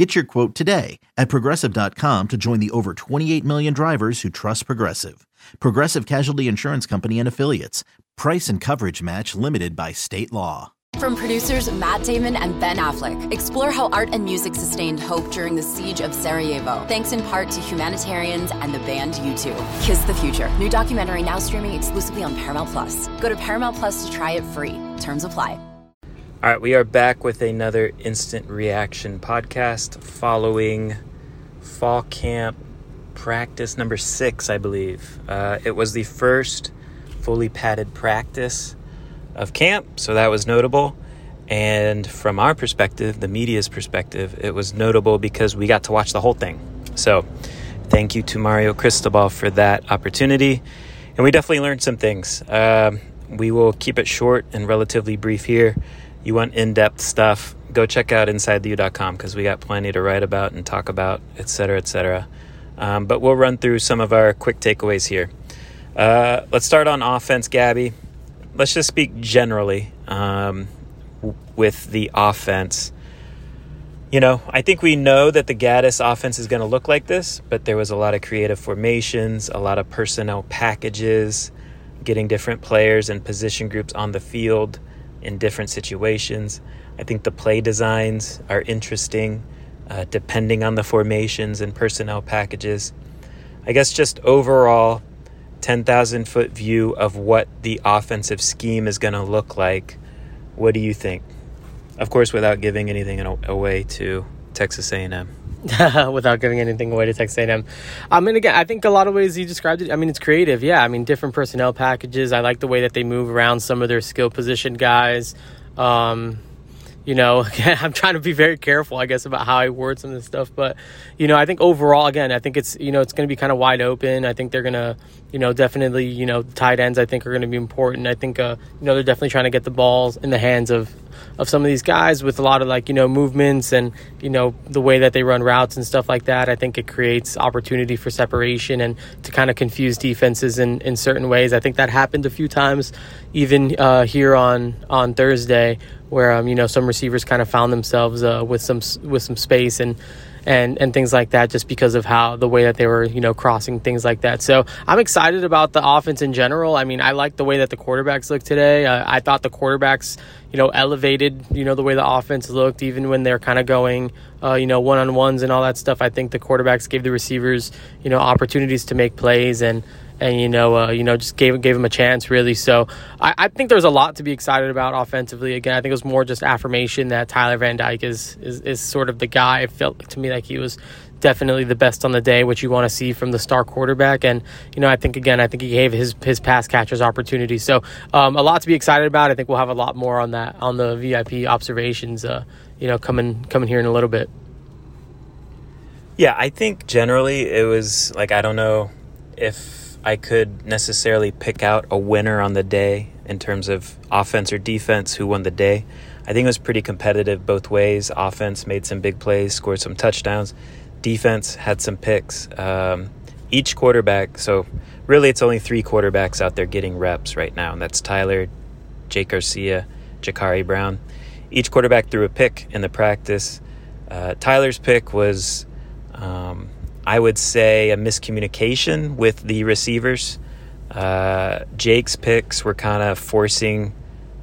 Get your quote today at progressive.com to join the over 28 million drivers who trust Progressive. Progressive Casualty Insurance Company and Affiliates. Price and coverage match limited by state law. From producers Matt Damon and Ben Affleck, explore how art and music sustained hope during the siege of Sarajevo, thanks in part to humanitarians and the band U2. Kiss the Future. New documentary now streaming exclusively on Paramount Plus. Go to Paramount Plus to try it free. Terms apply. All right, we are back with another instant reaction podcast following fall camp practice number six, I believe. Uh, it was the first fully padded practice of camp, so that was notable. And from our perspective, the media's perspective, it was notable because we got to watch the whole thing. So, thank you to Mario Cristobal for that opportunity. And we definitely learned some things. Uh, we will keep it short and relatively brief here you want in-depth stuff, go check out InsideTheU.com because we got plenty to write about and talk about, etc., etc. Um, but we'll run through some of our quick takeaways here. Uh, let's start on offense, Gabby. Let's just speak generally um, w- with the offense. You know, I think we know that the Gattis offense is going to look like this, but there was a lot of creative formations, a lot of personnel packages, getting different players and position groups on the field in different situations. I think the play designs are interesting, uh, depending on the formations and personnel packages. I guess just overall, 10,000 foot view of what the offensive scheme is going to look like. What do you think? Of course, without giving anything away to Texas A&M. without giving anything away to Texas A&M. I mean, again, I think a lot of ways you described it. I mean, it's creative. Yeah, I mean, different personnel packages. I like the way that they move around some of their skill position guys. Um, you know, I'm trying to be very careful, I guess, about how I word some of this stuff. But, you know, I think overall, again, I think it's, you know, it's going to be kind of wide open. I think they're going to, you know, definitely, you know, tight ends, I think, are going to be important. I think, uh, you know, they're definitely trying to get the balls in the hands of of some of these guys with a lot of like you know movements and you know the way that they run routes and stuff like that i think it creates opportunity for separation and to kind of confuse defenses in, in certain ways. I think that happened a few times even uh, here on on thursday where um, you know some receivers kind of found themselves uh, with some with some space and and and things like that just because of how the way that they were you know crossing things like that. So i'm excited about the offense in general. I mean i like the way that the quarterbacks look today. Uh, i thought the quarterbacks you know elevated you know the way the offense looked even when they're kind of going uh, you know one-on-ones and all that stuff. I think the quarterbacks gave the receivers you know opportunities to make plays and and you know, uh, you know, just gave gave him a chance really. So I, I, think there's a lot to be excited about offensively. Again, I think it was more just affirmation that Tyler Van Dyke is is, is sort of the guy. It felt to me like he was definitely the best on the day, which you want to see from the star quarterback. And you know, I think again, I think he gave his his pass catchers opportunities. So um, a lot to be excited about. I think we'll have a lot more on that on the VIP observations. Uh, you know, coming coming here in a little bit. Yeah, I think generally it was like I don't know if I could necessarily pick out a winner on the day in terms of offense or defense who won the day. I think it was pretty competitive both ways. Offense made some big plays, scored some touchdowns. Defense had some picks. Um, each quarterback, so really it's only three quarterbacks out there getting reps right now, and that's Tyler, Jake Garcia, Jacurri Brown. Each quarterback threw a pick in the practice. Uh, Tyler's pick was um, I would say, a miscommunication with the receivers. Uh, Jake's picks were kind of forcing,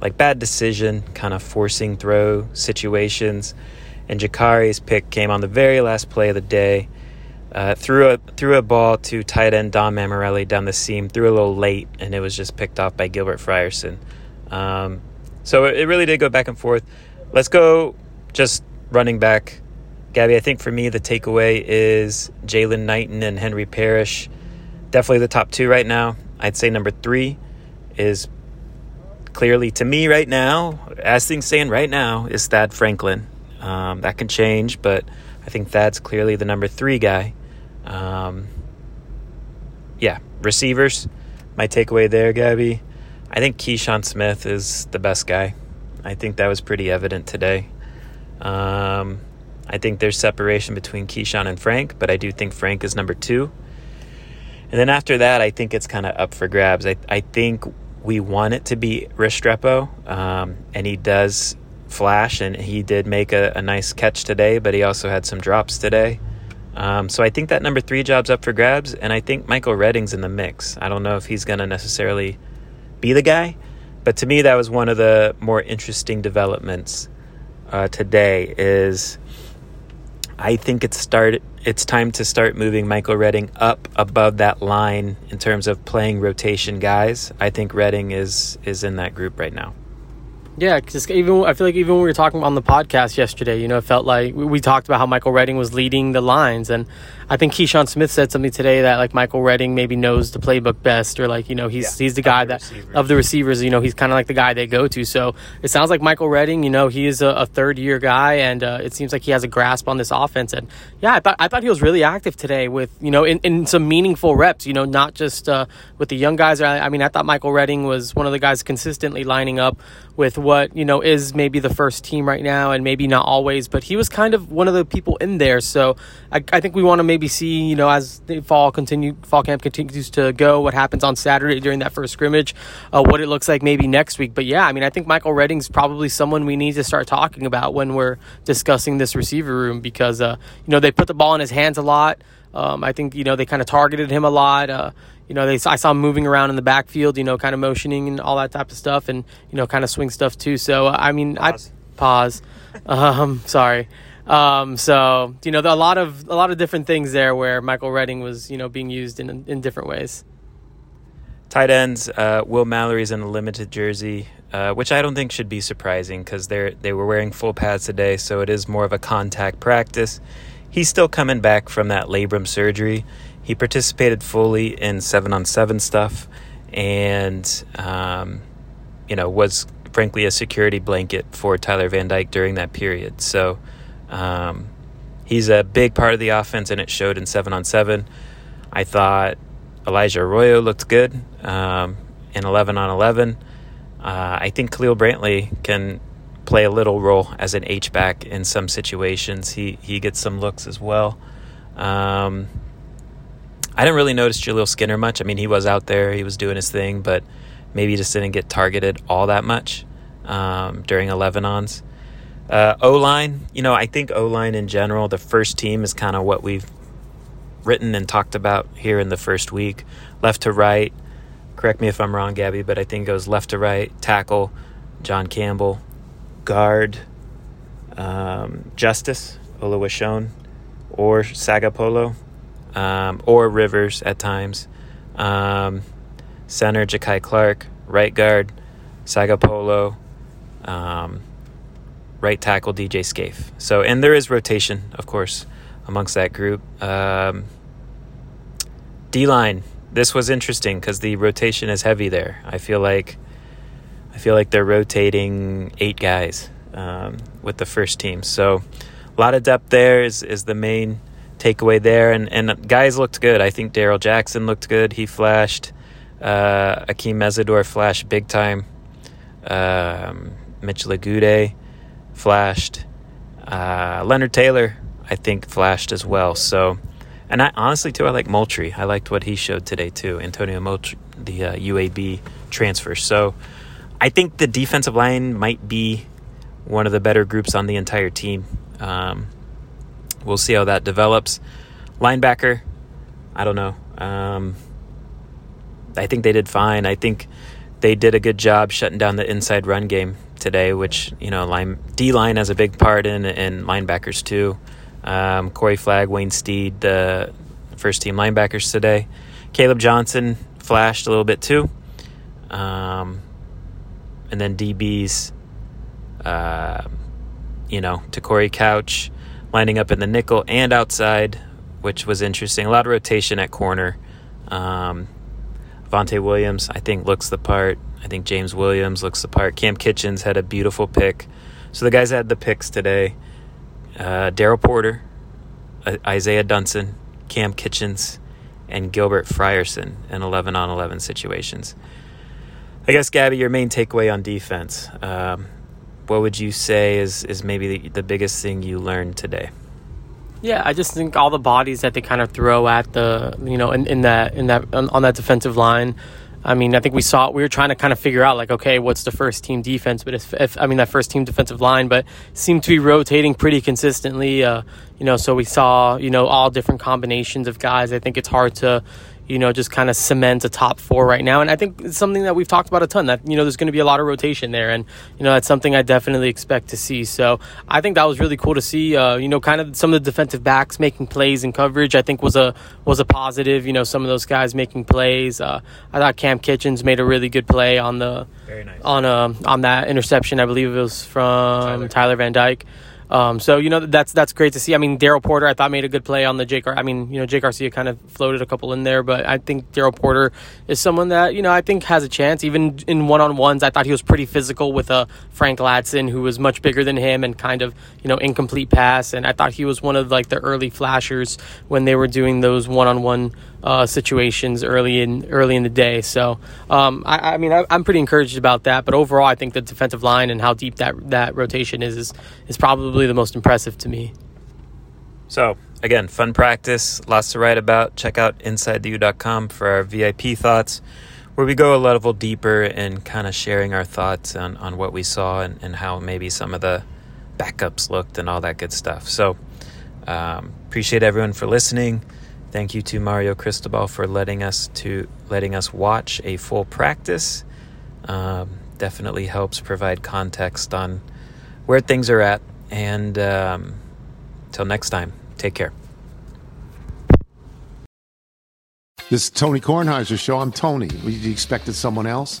like bad decision, kind of forcing throw situations. And Jacurri's pick came on the very last play of the day. Uh, threw a threw a ball to tight end Don Mammarelli down the seam. Threw a little late, and it was just picked off by Gilbert Frierson. Um, so it, it really did go back and forth. Let's go just running back Gabby, I think for me, the takeaway is Jaylan Knighton and Henry Parrish. Definitely the top two right now. I'd say number three is clearly to me right now, as things stand right now, is Thad Franklin. Um, that can change, but I think Thad's clearly the number three guy. Um, yeah, receivers. My takeaway there, Gabby. I think Keyshawn Smith is the best guy. I think that was pretty evident today. Um, I think there's separation between Keyshawn and Frank, but I do think Frank is number two. And then after that, I think it's kind of up for grabs. I, I think we want it to be Restrepo, um, and he does flash, and he did make a, a, nice catch today, but he also had some drops today. Um, so I think that number three job's up for grabs, and I think Michael Redding's in the mix. I don't know if he's going to necessarily be the guy, but to me, that was one of the more interesting developments uh, today. Is I think it's started. It's time to start moving Michael Redding up above that line in terms of playing rotation guys. I think Redding is is in that group right now. Yeah, because even I feel like even when we were talking on the podcast yesterday, you know, it felt like we, we, talked about how Michael Redding was leading the lines, and I think Keyshawn Smith said something today that like Michael Redding maybe knows the playbook best, or like you know he's yeah, he's the guy that receivers. of the receivers, you know, he's kind of like the guy they go to. So it sounds like Michael Redding, you know, he is a, a third year guy, and uh, it seems like he has a grasp on this offense. And yeah, I thought I thought he was really active today with you know in, in some meaningful reps, you know, not just uh, with the young guys. I, I mean, I thought Michael Redding was one of the guys consistently lining up with what you know is maybe the first team right now, and maybe not always, but he was kind of one of the people in there. So I, I think we want to maybe see you know as the fall continue fall camp continues to go, what happens on Saturday during that first scrimmage, uh, what it looks like maybe next week. But yeah, I mean I think Michael Redding's probably someone we need to start talking about when we're discussing this receiver room because uh, you know they put the ball in his hands a lot. Um, I think you know they kind of targeted him a lot. Uh, you know, they I saw him moving around in the backfield, you know, kind of motioning and all that type of stuff, and you know, kind of swing stuff too. So I mean, pause. I pause. um, sorry. Um, so you know, a lot of a lot of different things there where Michael Redding was you know being used in in different ways. Tight ends, uh, Will Mallory's in a limited jersey, uh, which I don't think should be surprising because they they were wearing full pads today, so it is more of a contact practice. He's still coming back from that labrum surgery he participated fully in seven on seven stuff and, um, you know, was frankly a security blanket for Tyler Van Dyke during that period. So um, he's a big part of the offense, and it showed in seven on seven. I thought Elijah Arroyo looked good um, in 11 on 11. Uh, I think Khalil Brantley can play a little role as an H back in some situations. He he gets some looks as well. Um, I didn't really notice Jaleel Skinner much. I mean, he was out there, he was doing his thing, but maybe just didn't get targeted all that much um, during 11 ons. Uh, o line, you know, I think O line in general, the first team is kind of what we've written and talked about here in the first week. Left to right, correct me if I'm wrong, Gabby, but I think it goes left to right, tackle, John Campbell, guard, um, Justice, Oluwaseun, or Sagapolu um, or Rivers at times. Um, center Jakai Clark, right guard Sagapolu, um, right tackle DJ Scaife. So, and there is rotation, of course, amongst that group. Um, D line. This was interesting because the rotation is heavy there. I feel like I feel like they're rotating eight guys um, with the first team. So a lot of depth there is is the main takeaway there. And, and guys looked good. I think Darrell Jackson looked good. He flashed. Uh, Akheem Mesidor flashed big time. Um, Mitchell Agude flashed. Uh, Leonard Taylor, I think, flashed as well. So, and I honestly too, I like Moultrie. I liked what he showed today too. Antonio Moultrie, the uh, UAB transfer. So, I think the defensive line might be one of the better groups on the entire team. Um, we'll see how that develops. Linebacker, I don't know. Um, I think they did fine. I think they did a good job shutting down the inside run game today, which you know, line D line has a big part in, and linebackers too. Um, Corey Flagg, Wayne Steed, the first team linebackers today. Caleb Johnson flashed a little bit too. Um, and then DBs, uh, you know, Te'Cory Couch, lining up in the nickel and outside, which was interesting. A lot of rotation at corner. Um, Vontae Williams, I think, looks the part. I think James Williams looks the part. Kam Kinchens had a beautiful pick. So the guys had the picks today. Uh, Daryl Porter, uh, Isaiah Dunson, Kam Kinchens, and Gilbert Frierson in 11 on 11 situations. I guess, Gabby, your main takeaway on defense. Um, what would you say is, is maybe the, the biggest thing you learned today? Yeah, I just think all the bodies that they kind of throw at the, you know, in, in that in that on, on that defensive line. I mean, I think we saw we were trying to kind of figure out like, okay, what's the first team defense? But if, if I mean that first team defensive line, but seemed to be rotating pretty consistently. Uh, you know, so we saw you know all different combinations of guys. I think it's hard to you know, just kind of cement a top four right now. And I think it's something that we've talked about a ton that, you know, there's going to be a lot of rotation there. And, you know, that's something I definitely expect to see. So I think that was really cool to see, uh, you know, kind of some of the defensive backs making plays and coverage, I think was a, was a positive, you know, some of those guys making plays. Uh, I thought Kam Kinchens made a really good play on the, nice. on, uh, on that interception. I believe it was from Tyler, Tyler Van Dyke. Um, so you know that's that's great to see. I mean, Daryl Porter, I thought made a good play on the Jake. Gar- I mean, you know, Jake Garcia kind of floated a couple in there, but I think Daryl Porter is someone that you know I think has a chance. Even in one on ones, I thought he was pretty physical with a uh, Frank Ladson, who was much bigger than him and kind of you know incomplete pass. And I thought he was one of like the early flashers when they were doing those one on one uh, situations early in early in the day. So um, I, I, mean I, am pretty encouraged about that. But overall, I think the defensive line and how deep that that rotation is is, is probably the most impressive to me. So again, fun practice, lots to write about. Check out InsideTheU.com for our VIP thoughts, where we go a level deeper in kind of sharing our thoughts on, on what we saw and, and how maybe some of the backups looked and all that good stuff. So um, appreciate everyone for listening. Thank you to Mario Cristobal for letting us to letting us watch a full practice. Um, definitely helps provide context on where things are at. And um, until next time, take care. This is Tony Kornheiser's show. I'm Tony. You expected someone else?